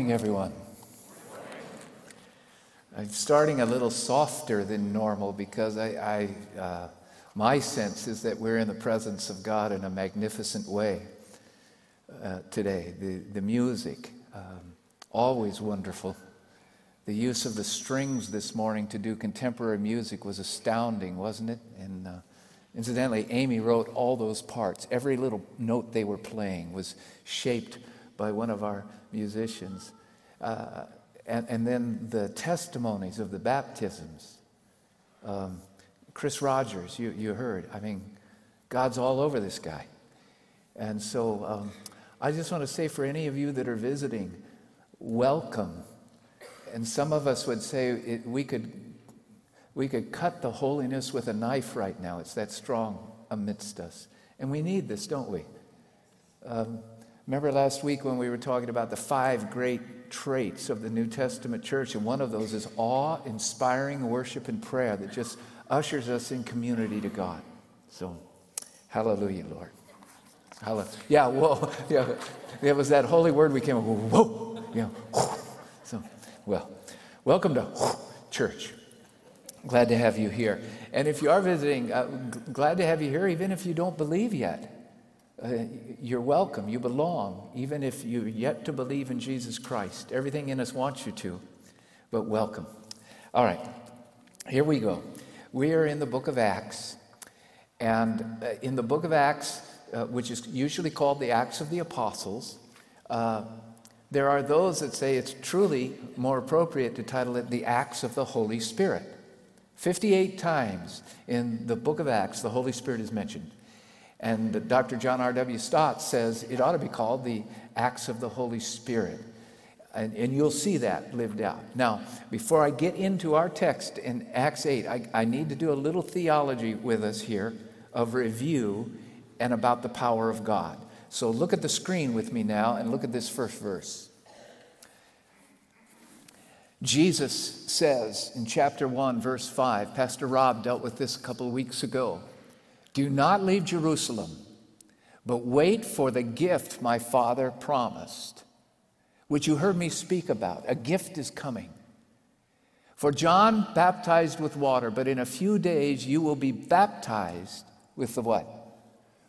Morning, everyone. I'm starting a little softer than normal because I, I uh, my sense is that we're in the presence of God in a magnificent way uh, today. The, the music, um, always wonderful. The use of the strings this morning to do contemporary music was astounding, wasn't it? And uh, incidentally, Amy wrote all those parts. Every little note they were playing was shaped by one of our musicians. Uh, and, and, then the testimonies of the baptisms. Um, Chris Rogers, you, you heard. I mean, God's all over this guy. And so um, I just want to say for any of you that are visiting, welcome. And some of us would say it, we, could, we could cut the holiness with a knife right now. It's that strong amidst us. And we need this, don't we? Um, Remember last week when we were talking about the five great traits of the New Testament church, and one of those is awe inspiring worship and prayer that just ushers us in community to God. So, hallelujah, Lord. Hallelujah. Yeah, whoa. Yeah, it was that holy word we came, with whoa. Yeah. So, well, welcome to church. Glad to have you here. And if you are visiting, uh, glad to have you here, even if you don't believe yet. Uh, you're welcome. You belong, even if you're yet to believe in Jesus Christ. Everything in us wants you to, but welcome. All right, here we go. We are in the book of Acts. And uh, in the book of Acts, uh, which is usually called the Acts of the Apostles, uh, there are those that say it's truly more appropriate to title it the Acts of the Holy Spirit. 58 times in the book of Acts, the Holy Spirit is mentioned. And Dr. John R.W. Stott says it ought to be called the Acts of the Holy Spirit. And, and, you'll see that lived out. Now, before I get into our text in Acts 8, I, I need to do a little theology with us here of review and about the power of God. So look at the screen with me now and look at this first verse. Jesus says in chapter 1, verse 5, Pastor Rob dealt with this a couple of weeks ago. Do not leave Jerusalem, but wait for the gift my Father promised, which you heard me speak about. A gift is coming. For John baptized with water, but in a few days you will be baptized with the what?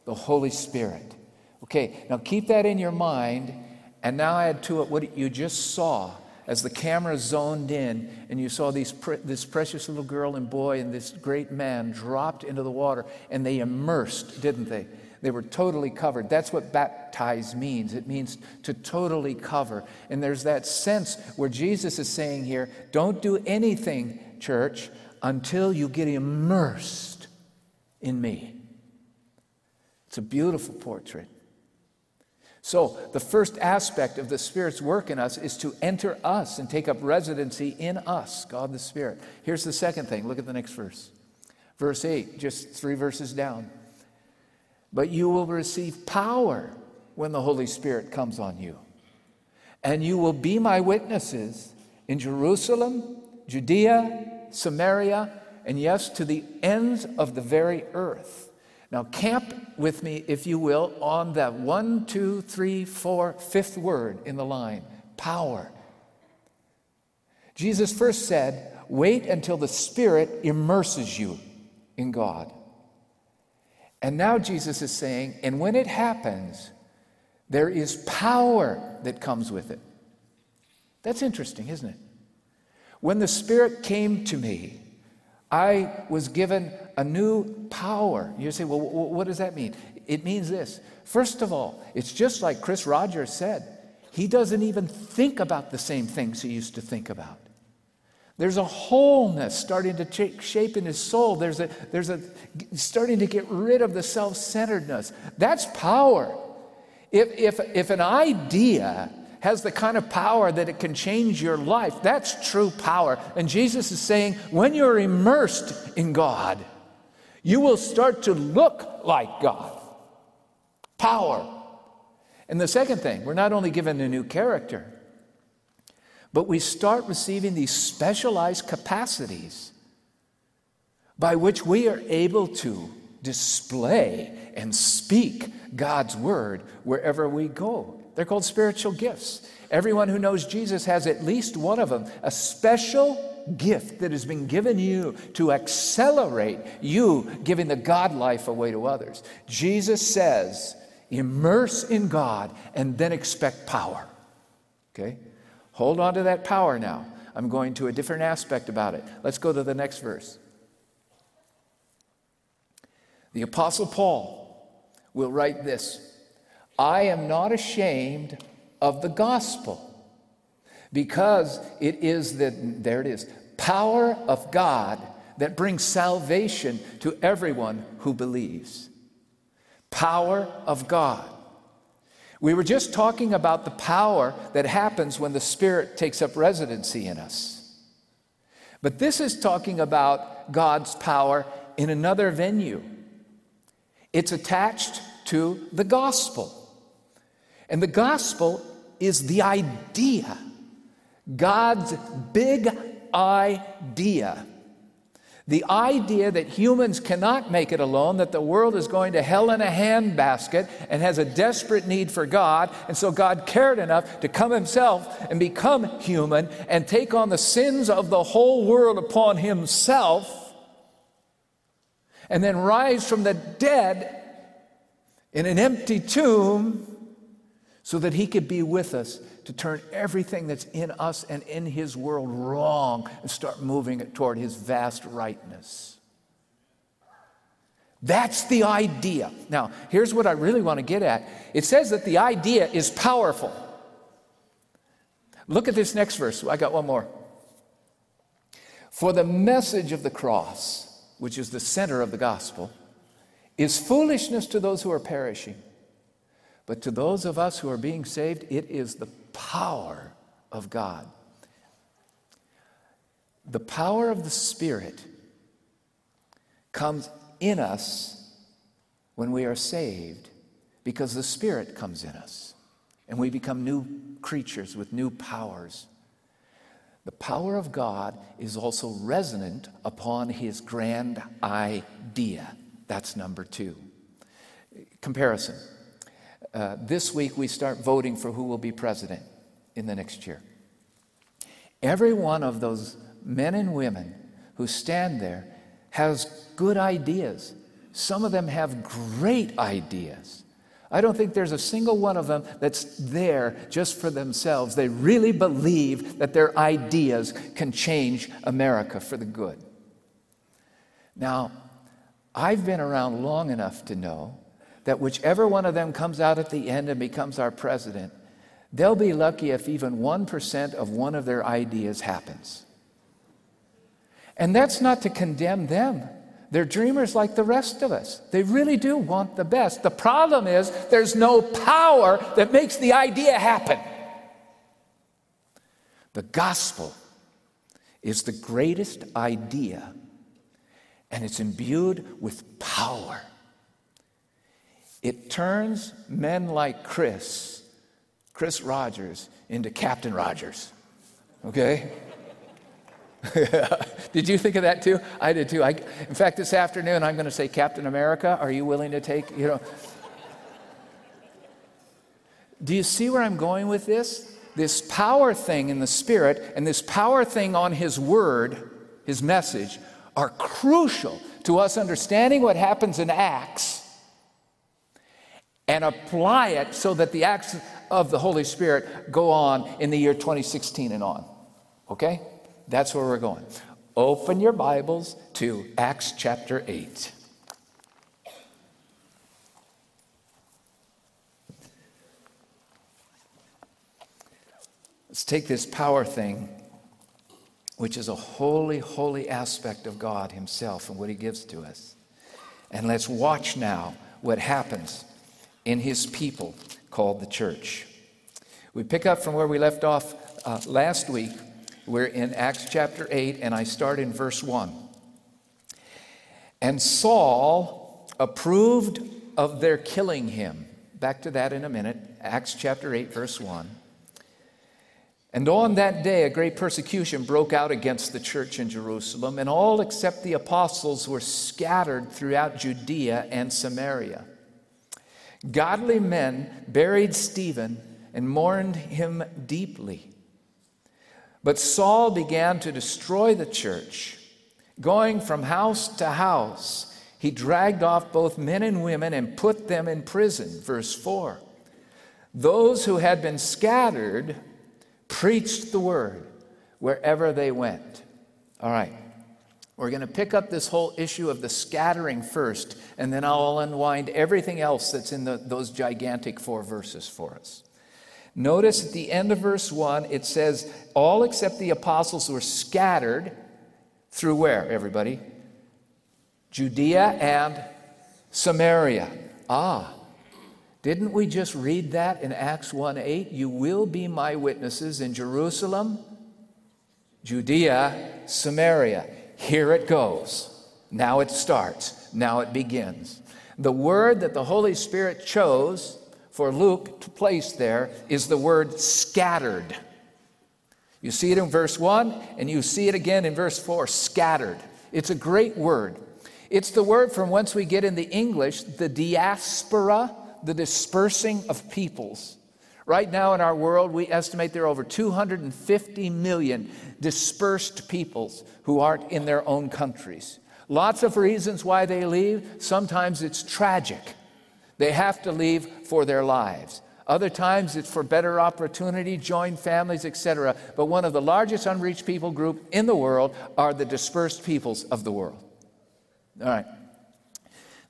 The Holy Spirit. Okay, now keep that in your mind, and now add to it what you just saw as the camera zoned in and you saw these pre- this precious little girl and boy and this great man dropped into the water and they immersed, didn't they? They were totally covered. That's what baptize means. It means to totally cover. And there's that sense where Jesus is saying here don't do anything, church, until you get immersed in me. It's a beautiful portrait. So, the first aspect of the Spirit's work in us is to enter us and take up residency in us, God the Spirit. Here's the second thing. Look at the next verse. Verse 8, just three verses down. But you will receive power when the Holy Spirit comes on you. And you will be my witnesses in Jerusalem, Judea, Samaria, and yes, to the ends of the very earth. Now, camp with me, if you will, on that one, two, three, four, fifth word in the line power. Jesus first said, Wait until the Spirit immerses you in God. And now Jesus is saying, and when it happens, there is power that comes with it. That's interesting, isn't it? When the Spirit came to me, I was given a new power. You say, well, what does that mean? It means this. First of all, it's just like Chris Rogers said, he doesn't even think about the same things he used to think about. There's a wholeness starting to take shape in his soul. There's a, there's a starting to get rid of the self centeredness. That's power. If, if, if an idea has the kind of power that it can change your life. That's true power. And Jesus is saying, when you're immersed in God, you will start to look like God. Power. And the second thing, we're not only given a new character, but we start receiving these specialized capacities by which we are able to display and speak God's word wherever we go. They're called spiritual gifts. Everyone who knows Jesus has at least one of them, a special gift that has been given you to accelerate you giving the God life away to others. Jesus says, immerse in God and then expect power. Okay? Hold on to that power now. I'm going to a different aspect about it. Let's go to the next verse. The Apostle Paul will write this I am not ashamed of the gospel because it is the, there it is, power of God that brings salvation to everyone who believes. Power of God. We were just talking about the power that happens when the Spirit takes up residency in us. But this is talking about God's power in another venue. It's attached to the gospel. And the gospel is the idea, God's big idea the idea that humans cannot make it alone, that the world is going to hell in a handbasket and has a desperate need for God. And so God cared enough to come himself and become human and take on the sins of the whole world upon himself and then rise from the dead in an empty tomb so that he could be with us to turn everything that's in us and in his world wrong and start moving it toward his vast rightness. That's the idea. Now, here's what I really want to get at it says that the idea is powerful. Look at this next verse. I got one more. For the message of the cross, which is the center of the gospel, is foolishness to those who are perishing. But to those of us who are being saved, it is the power of God. The power of the Spirit comes in us when we are saved because the Spirit comes in us and we become new creatures with new powers. The power of God is also resonant upon His grand idea. That's number two. Comparison. Uh, this week we start voting for who will be president in the next year. Every one of those men and women who stand there has good ideas. Some of them have great ideas. I don't think there's a single one of them that's there just for themselves. They really believe that their ideas can change America for the good. Now, I've been around long enough to know that whichever one of them comes out at the end and becomes our president, they'll be lucky if even 1% of one of their ideas happens. And that's not to condemn them. They're dreamers like the rest of us. They really do want the best. The problem is there's no power that makes the idea happen. The gospel is the greatest idea, and it's imbued with power. It turns men like Chris, Chris Rogers, into Captain Rogers. Okay? did you think of that too? I did too. I, in fact, this afternoon I'm going to say, Captain America, are you willing to take, you know? Do you see where I'm going with this? This power thing in the Spirit and this power thing on His Word, His message, are crucial to us understanding what happens in Acts and apply it so that the acts of the Holy Spirit go on in the year 2016 and on. Okay? That's where we're going. Open your Bibles to Acts chapter 8. Let's take this power thing, which is a holy, holy aspect of God Himself and what He gives to us. And let's watch now what happens in his people called the church. We pick up from where we left off uh, last week. We're in Acts chapter 8, and I start in verse 1. And Saul approved of their killing him. Back to that in a minute. Acts chapter 8, verse 1. And on that day, a great persecution broke out against the church in Jerusalem, and all except the apostles were scattered throughout Judea and Samaria. Godly men buried Stephen and mourned him deeply. But Saul began to destroy the church. Going from house to house, he dragged off both men and women and put them in prison. Verse 4. Those who had been scattered preached the word wherever they went. All right. We're going to pick up this whole issue of the scattering first, and then I'll unwind everything else that's in the, those gigantic four verses for us. Notice at the end of verse 1, it says, All except the apostles were scattered through where, everybody? Judea and Samaria. Ah, didn't we just read that in Acts 1 8? You will be my witnesses in Jerusalem, Judea, Samaria. Here it goes. Now it starts. Now it begins. The word that the Holy Spirit chose for Luke to place there is the word scattered. You see it in verse 1, and you see it again in verse 4 scattered. It's a great word. It's the word from whence we get in the English the diaspora, the dispersing of peoples. Right now in our world, we estimate there are over 250 million dispersed peoples who aren't in their own countries. Lots of reasons why they leave. Sometimes it's tragic. They have to leave for their lives. Other times it's for better opportunity, join families, etc. But one of the largest unreached people group in the world are the dispersed peoples of the world. All right.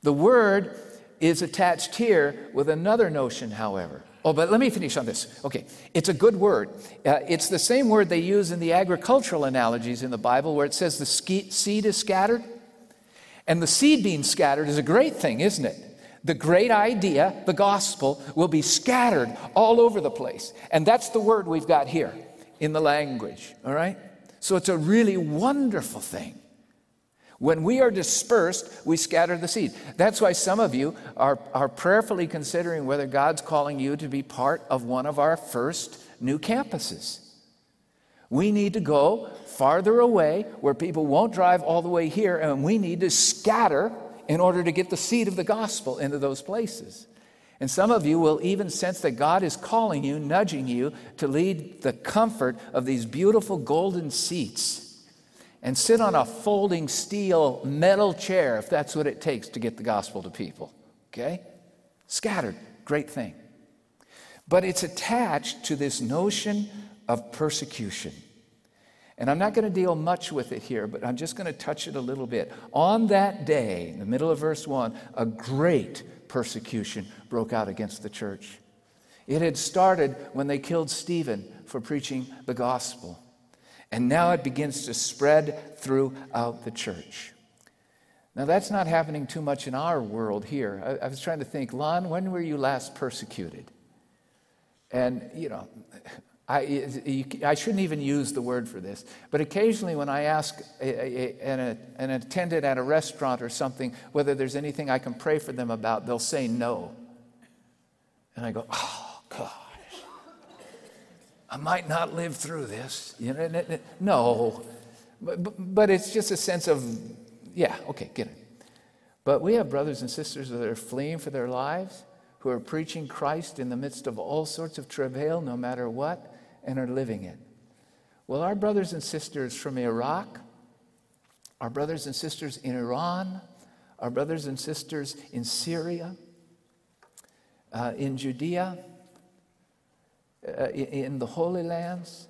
The word is attached here with another notion, however. Oh, but let me finish on this. Okay, it's a good word. Uh, it's the same word they use in the agricultural analogies in the Bible where it says the seed is scattered. And the seed being scattered is a great thing, isn't it? The great idea, the gospel, will be scattered all over the place. And that's the word we've got here in the language, all right? So it's a really wonderful thing. When we are dispersed, we scatter the seed. That's why some of you are, are prayerfully considering whether God's calling you to be part of one of our first new campuses. We need to go farther away where people won't drive all the way here, and we need to scatter in order to get the seed of the gospel into those places. And some of you will even sense that God is calling you, nudging you to lead the comfort of these beautiful golden seats and sit on a folding steel metal chair if that's what it takes to get the gospel to people. Okay? Scattered, great thing. But it's attached to this notion of persecution. And I'm not going to deal much with it here, but I'm just going to touch it a little bit. On that day, in the middle of verse 1, a great persecution broke out against the church. It had started when they killed Stephen for preaching the gospel. And now it begins to spread throughout the church. Now, that's not happening too much in our world here. I, I was trying to think, Lon, when were you last persecuted? And, you know, I, I, shouldn't even use the word for this, but occasionally when I ask a, a, an, an attendant at a restaurant or something whether there's anything I can pray for them about, they'll say no. And I go, oh, gosh, I might not live through this. You know, no, but, but it's just a sense of, yeah, okay, get it. But we have brothers and sisters that are fleeing for their lives, who are preaching Christ in the midst of all sorts of travail, no matter what and are living it. Well, our brothers and sisters from Iraq, our brothers and sisters in Iran, our brothers and sisters in Syria, uh, in Judea, uh, in the Holy Lands,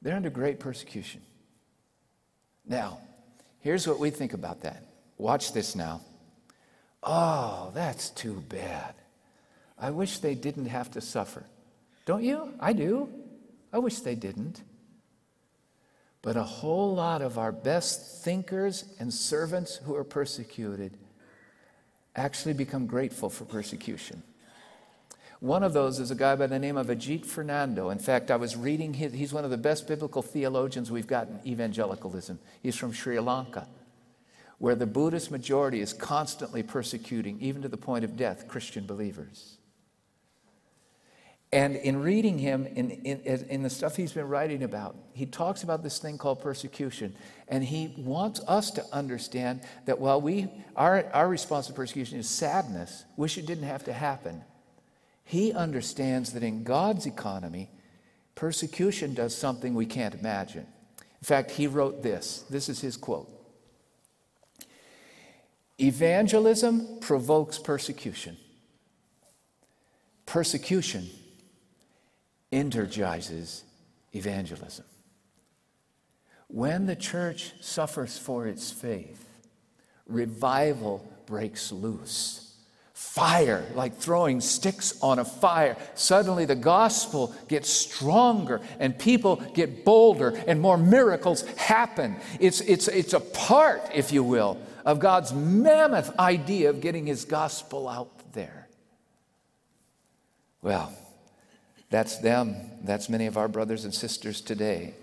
they're under great persecution. Now, here's what we think about that. Watch this now. Oh, that's too bad. I wish they didn't have to suffer. Don't you? I do. I wish they didn't. But a whole lot of our best thinkers and servants who are persecuted actually become grateful for persecution. One of those is a guy by the name of Ajit Fernando. In fact, I was reading his, he's one of the best biblical theologians we've got in evangelicalism. He's from Sri Lanka, where the Buddhist majority is constantly persecuting, even to the point of death, Christian believers. And in reading him, in, in, in, the stuff he's been writing about, he talks about this thing called persecution. And he wants us to understand that while we, our, our response to persecution is sadness, wish it didn't have to happen, He understands that in God's economy, persecution does something we can't imagine. In fact, he wrote this this is his quote Evangelism provokes persecution, persecution energizes evangelism. When the church suffers for its faith, revival breaks loose. Fire, like throwing sticks on a fire. Suddenly the gospel gets stronger and people get bolder and more miracles happen. It's, it's, it's a part, if you will, of God's mammoth idea of getting his gospel out there. Well, that's them. That's many of our brothers and sisters today.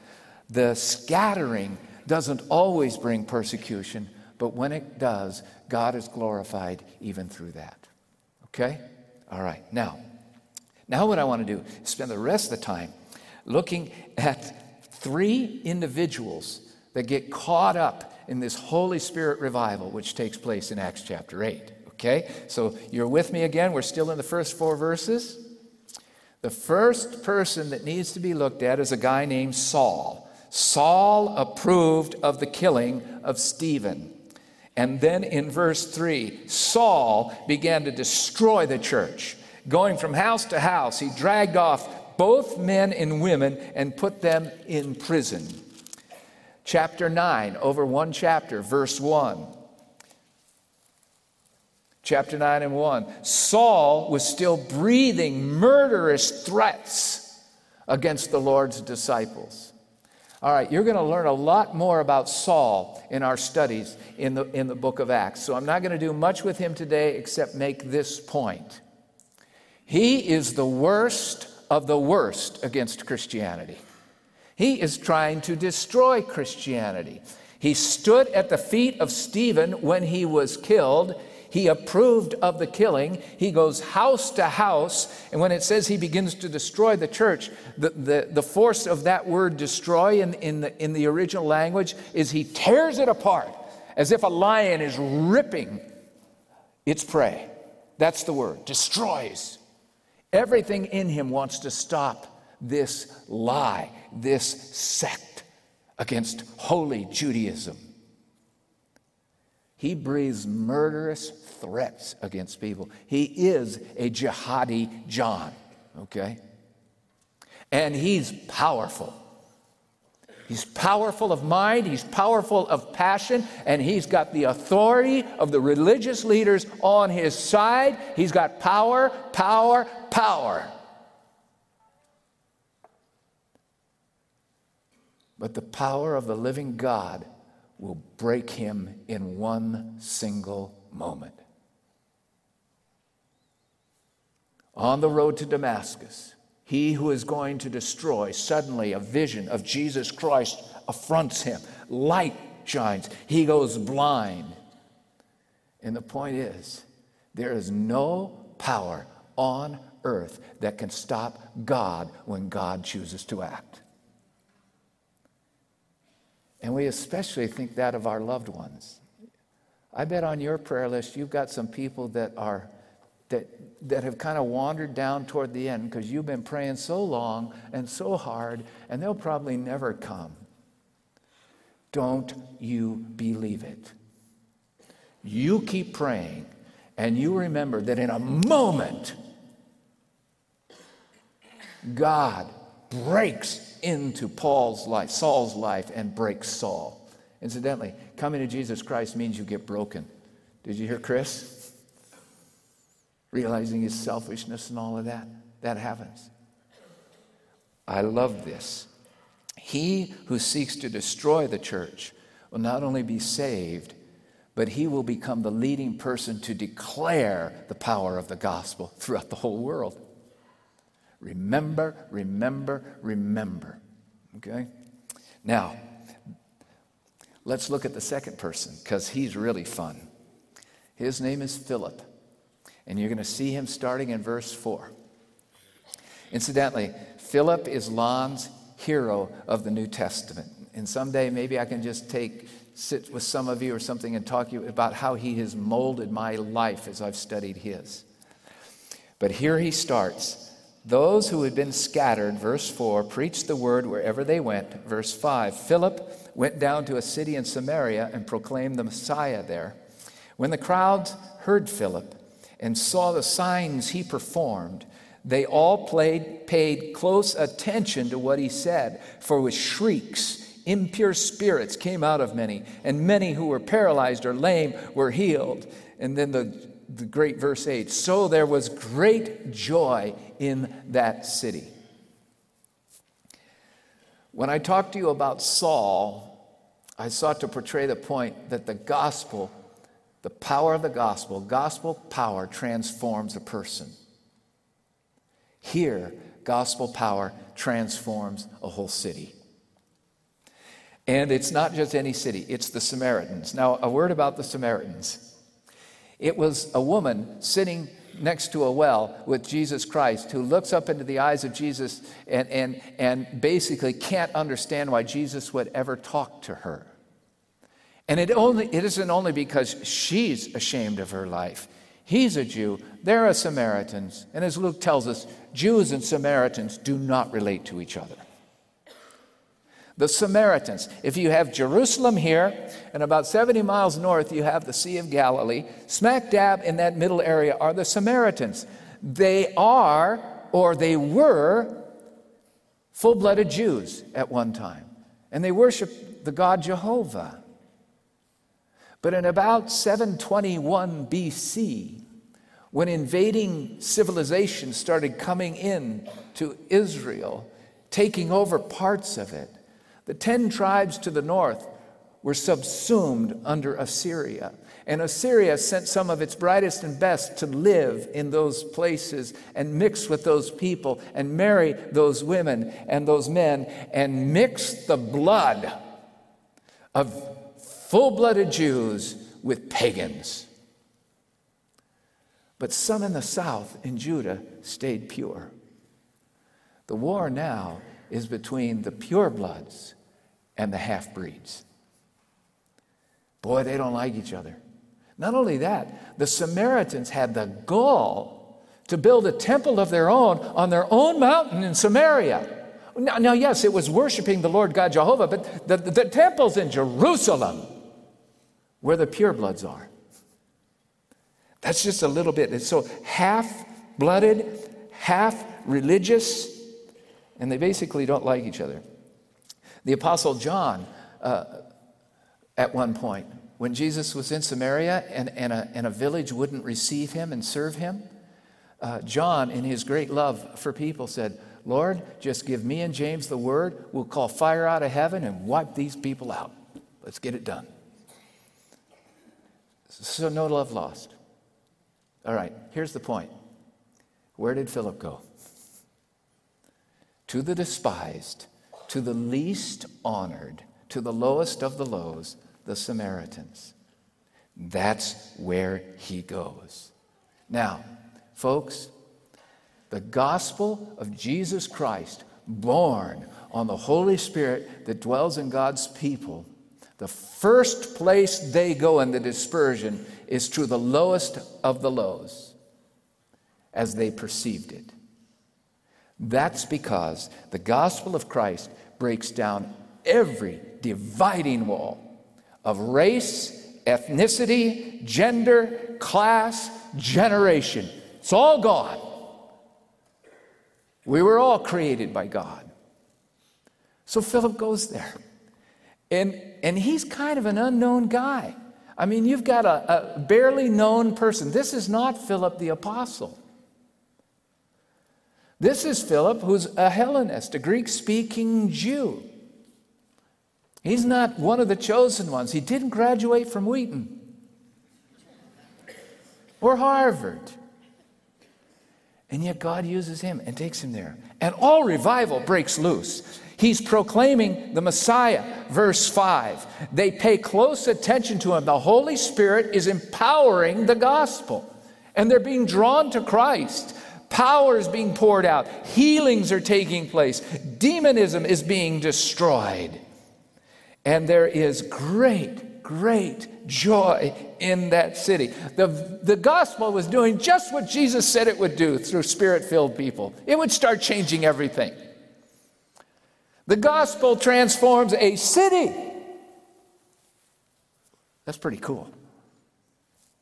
The scattering doesn't always bring persecution, but when it does, God is glorified even through that. Okay? All right. Now, now what I want to do is spend the rest of the time looking at three individuals that get caught up in this Holy Spirit revival, which takes place in Acts chapter 8. Okay? So you're with me again. We're still in the first four verses. The first person that needs to be looked at is a guy named Saul. Saul approved of the killing of Stephen. And then in verse 3, Saul began to destroy the church. Going from house to house, he dragged off both men and women and put them in prison. Chapter 9, over one chapter, verse 1 chapter 9 and 1. Saul was still breathing murderous threats against the Lord's disciples. All right, you're going to learn a lot more about Saul in our studies in the, in the book of Acts. So I'm not going to do much with him today except make this point. He is the worst of the worst against Christianity. He is trying to destroy Christianity. He stood at the feet of Stephen when he was killed he approved of the killing. He goes house to house. And when it says he begins to destroy the church, the, the, the force of that word destroy in, in, the, in the original language is he tears it apart as if a lion is ripping its prey. That's the word destroys. Everything in him wants to stop this lie, this sect against holy Judaism. He breathes murderous threats against people. He is a jihadi John, okay? And he's powerful. He's powerful of mind, he's powerful of passion, and he's got the authority of the religious leaders on his side. He's got power, power, power. But the power of the living God will break him in one single moment. On the road to Damascus, he who is going to destroy, suddenly a vision of Jesus Christ affronts him. Light shines. He goes blind. And the point is, there is no power on earth that can stop God when God chooses to act. And we especially think that of our loved ones. I bet on your prayer list you've got some people that are that that have kind of wandered down toward the end because you've been praying so long and so hard and they'll probably never come. Don't you believe it. You keep praying and you remember that in a moment God breaks into Paul's life, Saul's life, and breaks Saul. Incidentally, coming to Jesus Christ means you get broken. Did you hear Chris? Realizing his selfishness and all of that. That happens. I love this. He who seeks to destroy the church will not only be saved, but he will become the leading person to declare the power of the gospel throughout the whole world. Remember, remember, remember. Okay? Now, let's look at the second person because he's really fun. His name is Philip, and you're going to see him starting in verse 4. Incidentally, Philip is Lon's hero of the New Testament. And someday maybe I can just take sit with some of you or something and talk you about how he has molded my life as I've studied his. But here he starts. Those who had been scattered, verse 4, preached the word wherever they went. Verse 5 Philip went down to a city in Samaria and proclaimed the Messiah there. When the crowds heard Philip and saw the signs he performed, they all played, paid close attention to what he said, for with shrieks, impure spirits came out of many, and many who were paralyzed or lame were healed. And then the, the great verse 8 so there was great joy in that city. When I talked to you about Saul, I sought to portray the point that the gospel, the power of the gospel, gospel power transforms a person. Here, gospel power transforms a whole city. And it's not just any city, it's the Samaritans. Now, a word about the Samaritans. It was a woman sitting next to a well with Jesus Christ who looks up into the eyes of Jesus and, and, and basically can't understand why Jesus would ever talk to her. And it, only, it isn't only because she's ashamed of her life. He's a Jew, they're a Samaritans. And as Luke tells us, Jews and Samaritans do not relate to each other. The Samaritans, if you have Jerusalem here, and about 70 miles north, you have the Sea of Galilee, smack dab in that middle area are the Samaritans. They are, or they were, full blooded Jews at one time, and they worship the God Jehovah. But in about 721 BC, when invading civilization started coming in to Israel, taking over parts of it, the 10 tribes to the north were subsumed under Assyria. And Assyria sent some of its brightest and best to live in those places and mix with those people and marry those women and those men and mix the blood of full blooded Jews with pagans. But some in the south, in Judah, stayed pure. The war now is between the pure bloods and the half breeds. Boy, they don't like each other. Not only that, the Samaritans had the gall to build a temple of their own on their own mountain in Samaria. Now, now yes, it was worshiping the Lord God Jehovah, but the, the, the temple's in Jerusalem where the purebloods are. That's just a little bit. It's so half blooded, half religious, and they basically don't like each other. The Apostle John, uh, at one point, when Jesus was in Samaria and, and, a, and a village wouldn't receive him and serve him, uh, John, in his great love for people, said, Lord, just give me and James the word. We'll call fire out of heaven and wipe these people out. Let's get it done. So, no love lost. All right, here's the point. Where did Philip go? To the despised to the least honored, to the lowest of the lows, the Samaritans. That's where he goes. Now, folks, the gospel of Jesus Christ, born on the Holy Spirit that dwells in God's people, the first place they go in the dispersion is to the lowest of the lows as they perceived it. That's because the gospel of Christ breaks down every dividing wall of race, ethnicity, gender, class, generation. It's all gone. We were all created by God. So Philip goes there. And, and he's kind of an unknown guy. I mean, you've got a, a barely known person. This is not Philip the apostle. This is Philip, who's a Hellenist, a Greek speaking Jew. He's not one of the chosen ones. He didn't graduate from Wheaton or Harvard. And yet God uses him and takes him there. And all revival breaks loose. He's proclaiming the Messiah, verse 5. They pay close attention to him. The Holy Spirit is empowering the gospel, and they're being drawn to Christ. Power is being poured out. Healings are taking place. Demonism is being destroyed. And there is great, great joy in that city. The, the gospel was doing just what Jesus said it would do through spirit filled people, it would start changing everything. The gospel transforms a city. That's pretty cool.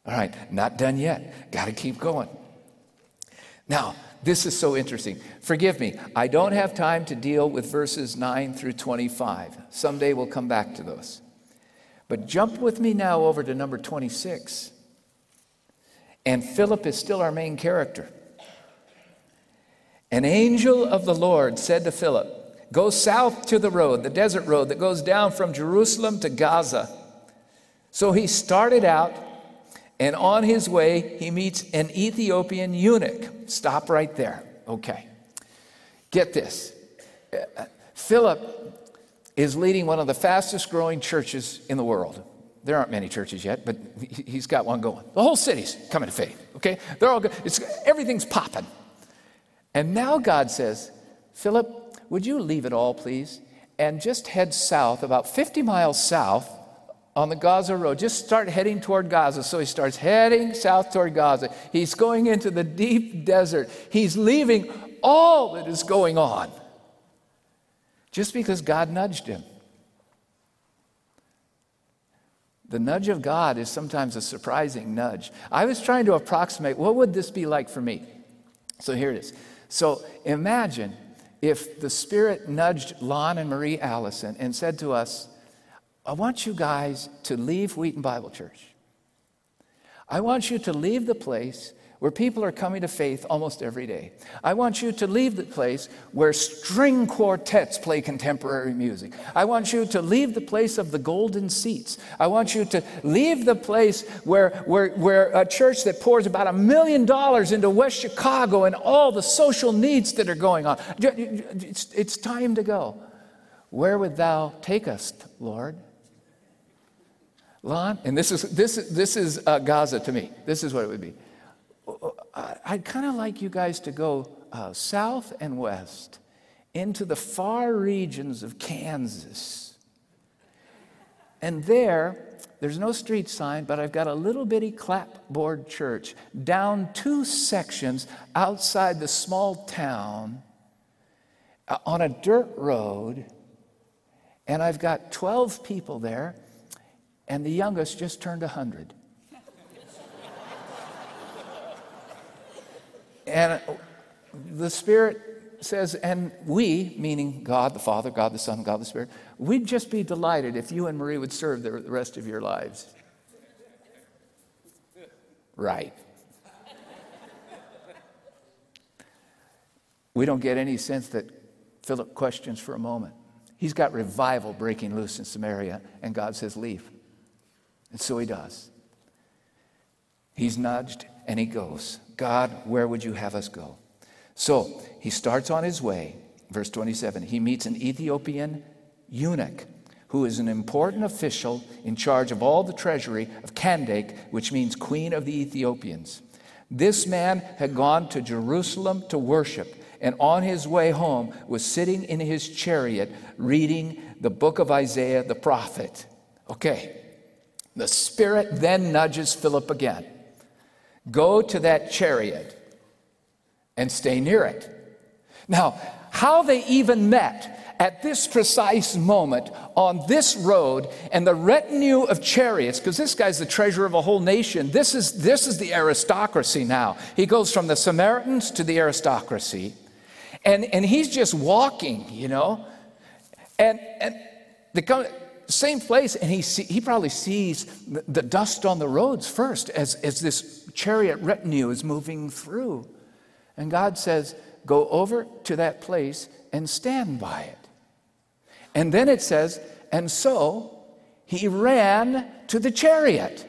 All right, not done yet. Got to keep going. Now, this is so interesting. Forgive me, I don't have time to deal with verses 9 through 25. Someday we'll come back to those. But jump with me now over to number 26. And Philip is still our main character. An angel of the Lord said to Philip, Go south to the road, the desert road that goes down from Jerusalem to Gaza. So he started out, and on his way, he meets an Ethiopian eunuch. Stop right there. Okay. Get this Philip is leading one of the fastest growing churches in the world. There aren't many churches yet, but he's got one going. The whole city's coming to faith, okay? They're all good. It's, everything's popping. And now God says, Philip, would you leave it all, please? And just head south, about 50 miles south on the Gaza Road. Just start heading toward Gaza. So he starts heading south toward Gaza. He's going into the deep desert. He's leaving all that is going on just because God nudged him. The nudge of God is sometimes a surprising nudge. I was trying to approximate what would this be like for me? So here it is. So imagine if the Spirit nudged Lon and Marie Allison and said to us, I want you guys to leave Wheaton Bible Church. I want you to leave the place where people are coming to faith almost every day. I want you to leave the place where string quartets play contemporary music. I want you to leave the place of the golden seats. I want you to leave the place where, where, where a church that pours about a million dollars into West Chicago and all the social needs that are going on. It's, it's time to go. Where would thou take us, Lord? Lon, and this is, this, this is uh, Gaza to me. This is what it would be. I'd kind of like you guys to go uh, south and west into the far regions of Kansas. And there, there's no street sign, but I've got a little bitty clapboard church down two sections outside the small town uh, on a dirt road. And I've got 12 people there, and the youngest just turned 100. And the Spirit says, and we, meaning God the Father, God the Son, God the Spirit, we'd just be delighted if you and Marie would serve the rest of your lives. Right. We don't get any sense that Philip questions for a moment. He's got revival breaking loose in Samaria, and God says, Leave. And so he does. He's nudged and he goes. God, where would you have us go? So he starts on his way. Verse 27 he meets an Ethiopian eunuch who is an important official in charge of all the treasury of Kandake, which means queen of the Ethiopians. This man had gone to Jerusalem to worship, and on his way home was sitting in his chariot reading the book of Isaiah the prophet. Okay, the Spirit then nudges Philip again. Go to that chariot and stay near it. Now, how they even met at this precise moment on this road and the retinue of chariots because this guy's the treasurer of a whole nation. This is this is the aristocracy now. He goes from the samaritans to the aristocracy. And and he's just walking you know? And and the same place, and he, see, he probably sees the, the dust on the roads first as, as this chariot retinue is moving through. And God says, Go over to that place and stand by it. And then it says, And so he ran to the chariot.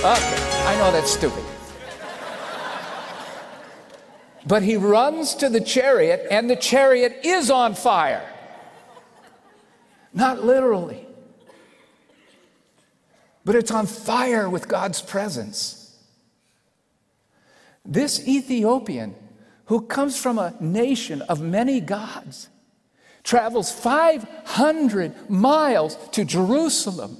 Okay, I know that's stupid. But he runs to the chariot, and the chariot is on fire. Not literally, but it's on fire with God's presence. This Ethiopian, who comes from a nation of many gods, travels 500 miles to Jerusalem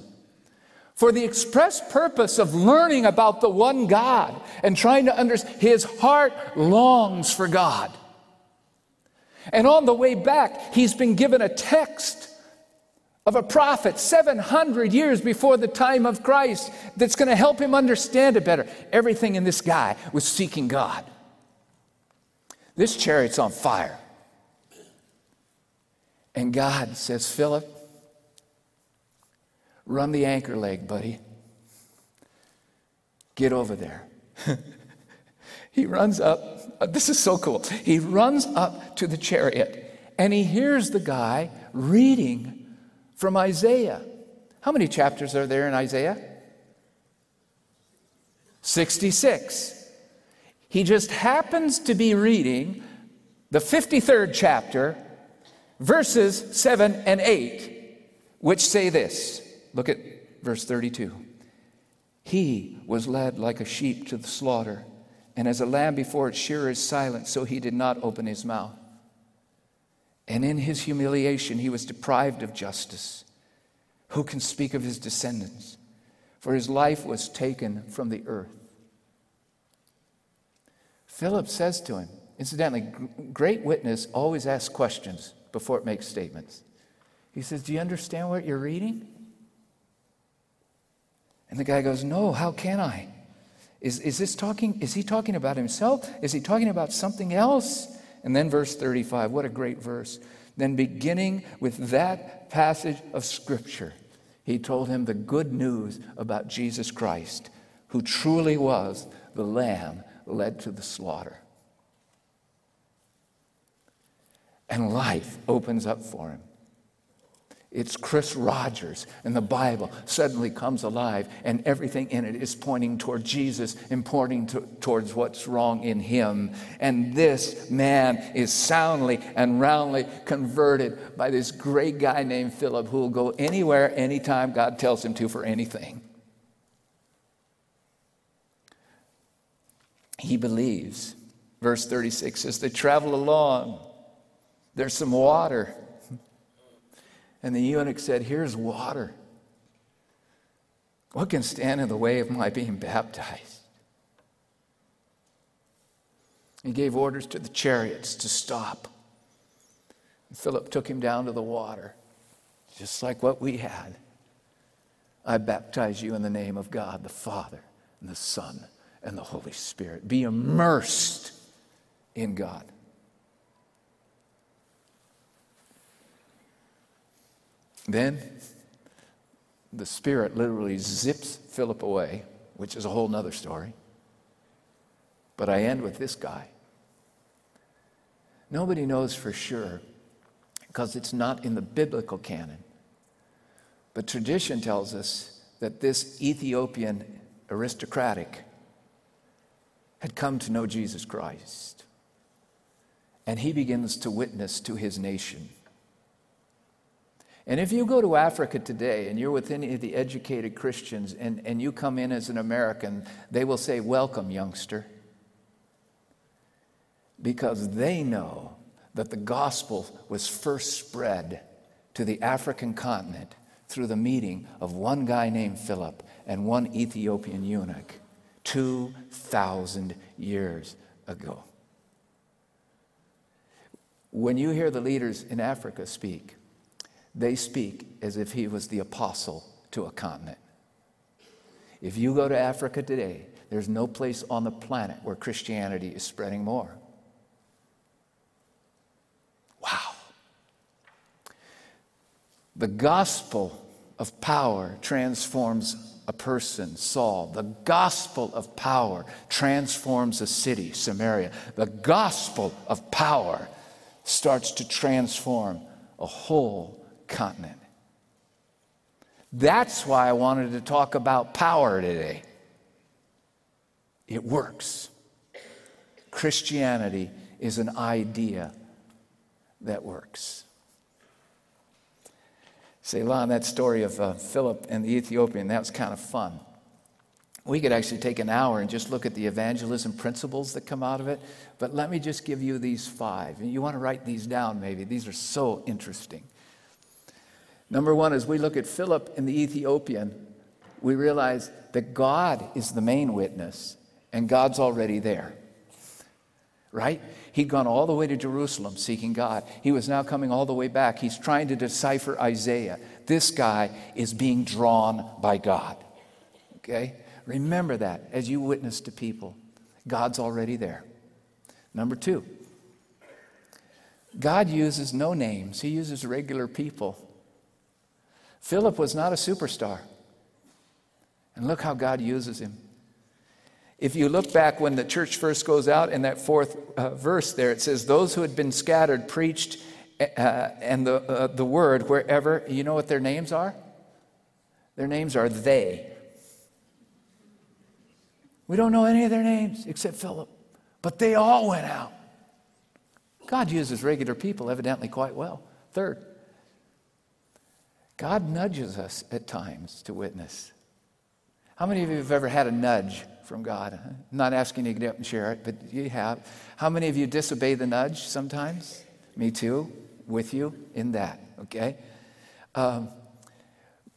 for the express purpose of learning about the one God and trying to understand. His heart longs for God. And on the way back, he's been given a text of a prophet 700 years before the time of Christ that's going to help him understand it better. Everything in this guy was seeking God. This chariot's on fire. And God says, Philip, run the anchor leg, buddy. Get over there. he runs up. Uh, this is so cool. He runs up to the chariot and he hears the guy reading from Isaiah. How many chapters are there in Isaiah? 66. He just happens to be reading the 53rd chapter, verses 7 and 8, which say this. Look at verse 32. He was led like a sheep to the slaughter, and as a lamb before its shearer is silent, so he did not open his mouth. And in his humiliation, he was deprived of justice. Who can speak of his descendants? For his life was taken from the earth. Philip says to him, incidentally, great witness always asks questions before it makes statements. He says, Do you understand what you're reading? And the guy goes, No, how can I? Is, is this talking, is he talking about himself? Is he talking about something else? And then verse 35, what a great verse. Then, beginning with that passage of Scripture, he told him the good news about Jesus Christ, who truly was the Lamb led to the slaughter. And life opens up for him. It's Chris Rogers, and the Bible suddenly comes alive, and everything in it is pointing toward Jesus and pointing to, towards what's wrong in him. And this man is soundly and roundly converted by this great guy named Philip who will go anywhere, anytime God tells him to for anything. He believes. Verse 36 says, They travel along, there's some water. And the eunuch said, Here's water. What can stand in the way of my being baptized? He gave orders to the chariots to stop. And Philip took him down to the water, just like what we had. I baptize you in the name of God, the Father, and the Son, and the Holy Spirit. Be immersed in God. Then the Spirit literally zips Philip away, which is a whole nother story. But I end with this guy. Nobody knows for sure because it's not in the biblical canon. But tradition tells us that this Ethiopian aristocratic had come to know Jesus Christ. And he begins to witness to his nation. And if you go to Africa today and you're with any of the educated Christians and, and you come in as an American, they will say, Welcome, youngster. Because they know that the gospel was first spread to the African continent through the meeting of one guy named Philip and one Ethiopian eunuch 2,000 years ago. When you hear the leaders in Africa speak, they speak as if he was the apostle to a continent. If you go to Africa today, there's no place on the planet where Christianity is spreading more. Wow. The gospel of power transforms a person, Saul. The gospel of power transforms a city, Samaria. The gospel of power starts to transform a whole continent. That's why I wanted to talk about power today. It works. Christianity is an idea that works. Lon, that story of uh, Philip and the Ethiopian, that was kind of fun. We could actually take an hour and just look at the evangelism principles that come out of it, but let me just give you these five. And you want to write these down, maybe. These are so interesting. Number one, as we look at Philip and the Ethiopian, we realize that God is the main witness and God's already there. Right? He'd gone all the way to Jerusalem seeking God. He was now coming all the way back. He's trying to decipher Isaiah. This guy is being drawn by God. Okay? Remember that as you witness to people. God's already there. Number two, God uses no names, He uses regular people. Philip was not a superstar. And look how God uses him. If you look back when the church first goes out in that fourth uh, verse there, it says, Those who had been scattered preached uh, and the, uh, the word wherever. You know what their names are? Their names are they. We don't know any of their names except Philip, but they all went out. God uses regular people evidently quite well. Third, God nudges us at times to witness. How many of you have ever had a nudge from God? I'm not asking you to get up and share it, but you have. How many of you disobey the nudge sometimes? Me too, with you in that, okay? Um,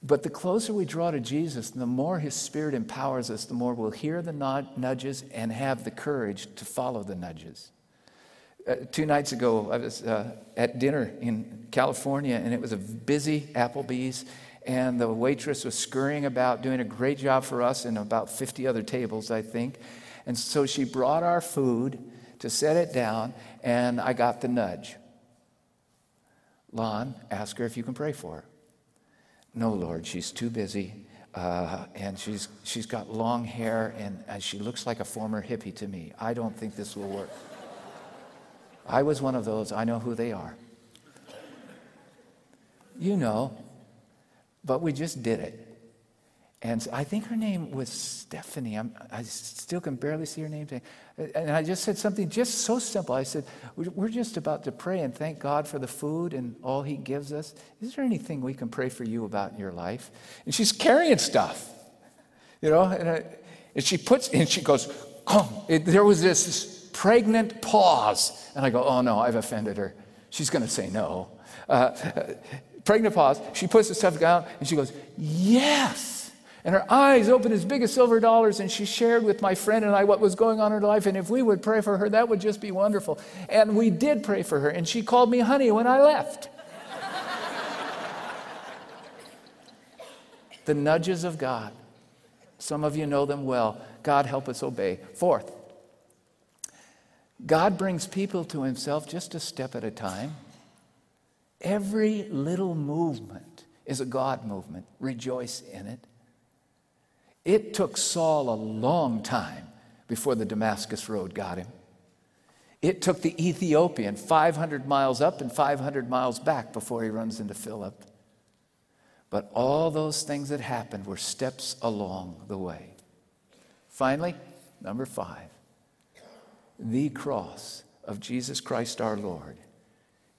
but the closer we draw to Jesus, the more His Spirit empowers us, the more we'll hear the nudges and have the courage to follow the nudges. Uh, two nights ago, I was uh, at dinner in California, and it was a busy Applebee's, and the waitress was scurrying about, doing a great job for us and about 50 other tables, I think. And so she brought our food to set it down, and I got the nudge. Lon, ask her if you can pray for her. No, Lord, she's too busy. Uh, and she's, she's got long hair, and uh, she looks like a former hippie to me. I don't think this will work. I was one of those. I know who they are. You know, but we just did it. And I think her name was Stephanie. I'm, i still can barely see her name. And I just said something just so simple. I said, We're just about to pray and thank God for the food and all He gives us. Is there anything we can pray for you about in your life? And she's carrying stuff, you know, and, I, and she puts, and she goes, Come. It, there was this, pregnant pause. And I go, Oh no, I've offended her. She's going to say no. Uh, pregnant pause. She puts the stuff down and she goes, Yes. And her eyes open as big as silver dollars, and she shared with my friend and I what was going on in her life. And if we would pray for her, that would just be wonderful. And we did pray for her, and she called me honey when I left. the nudges of God. Some of you know them well. God, help us obey. Fourth, God brings people to himself just a step at a time. Every little movement is a God movement. Rejoice in it. It took Saul a long time before the Damascus Road got him. It took the Ethiopian 500 miles up and 500 miles back before he runs into Philip. But all those things that happened were steps along the way. Finally, number five, the cross of Jesus Christ our Lord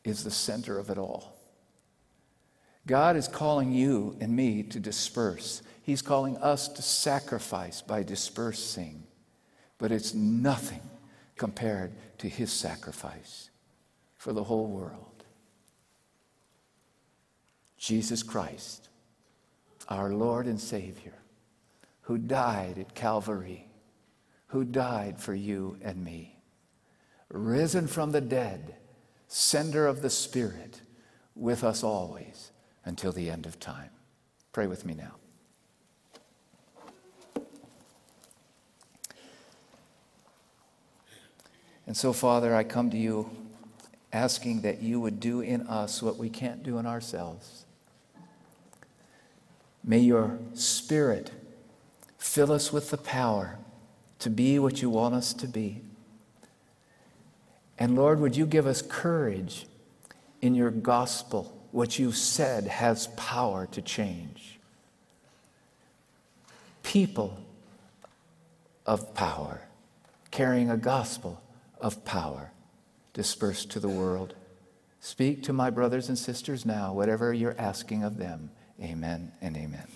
is the center of it all. God is calling you and me to disperse. He's calling us to sacrifice by dispersing. But it's nothing compared to his sacrifice for the whole world. Jesus Christ, our Lord and Savior, who died at Calvary, who died for you and me, risen from the dead sender of the Spirit, with us always until the end of time. Pray with me now. And so, Father, I come to you asking that you would do in us what we can't do in ourselves. May your Spirit fill us with the power to be what you want us to be. And Lord, would you give us courage in your gospel? What you've said has power to change. People of power, carrying a gospel of power dispersed to the world. Speak to my brothers and sisters now, whatever you're asking of them. Amen and amen.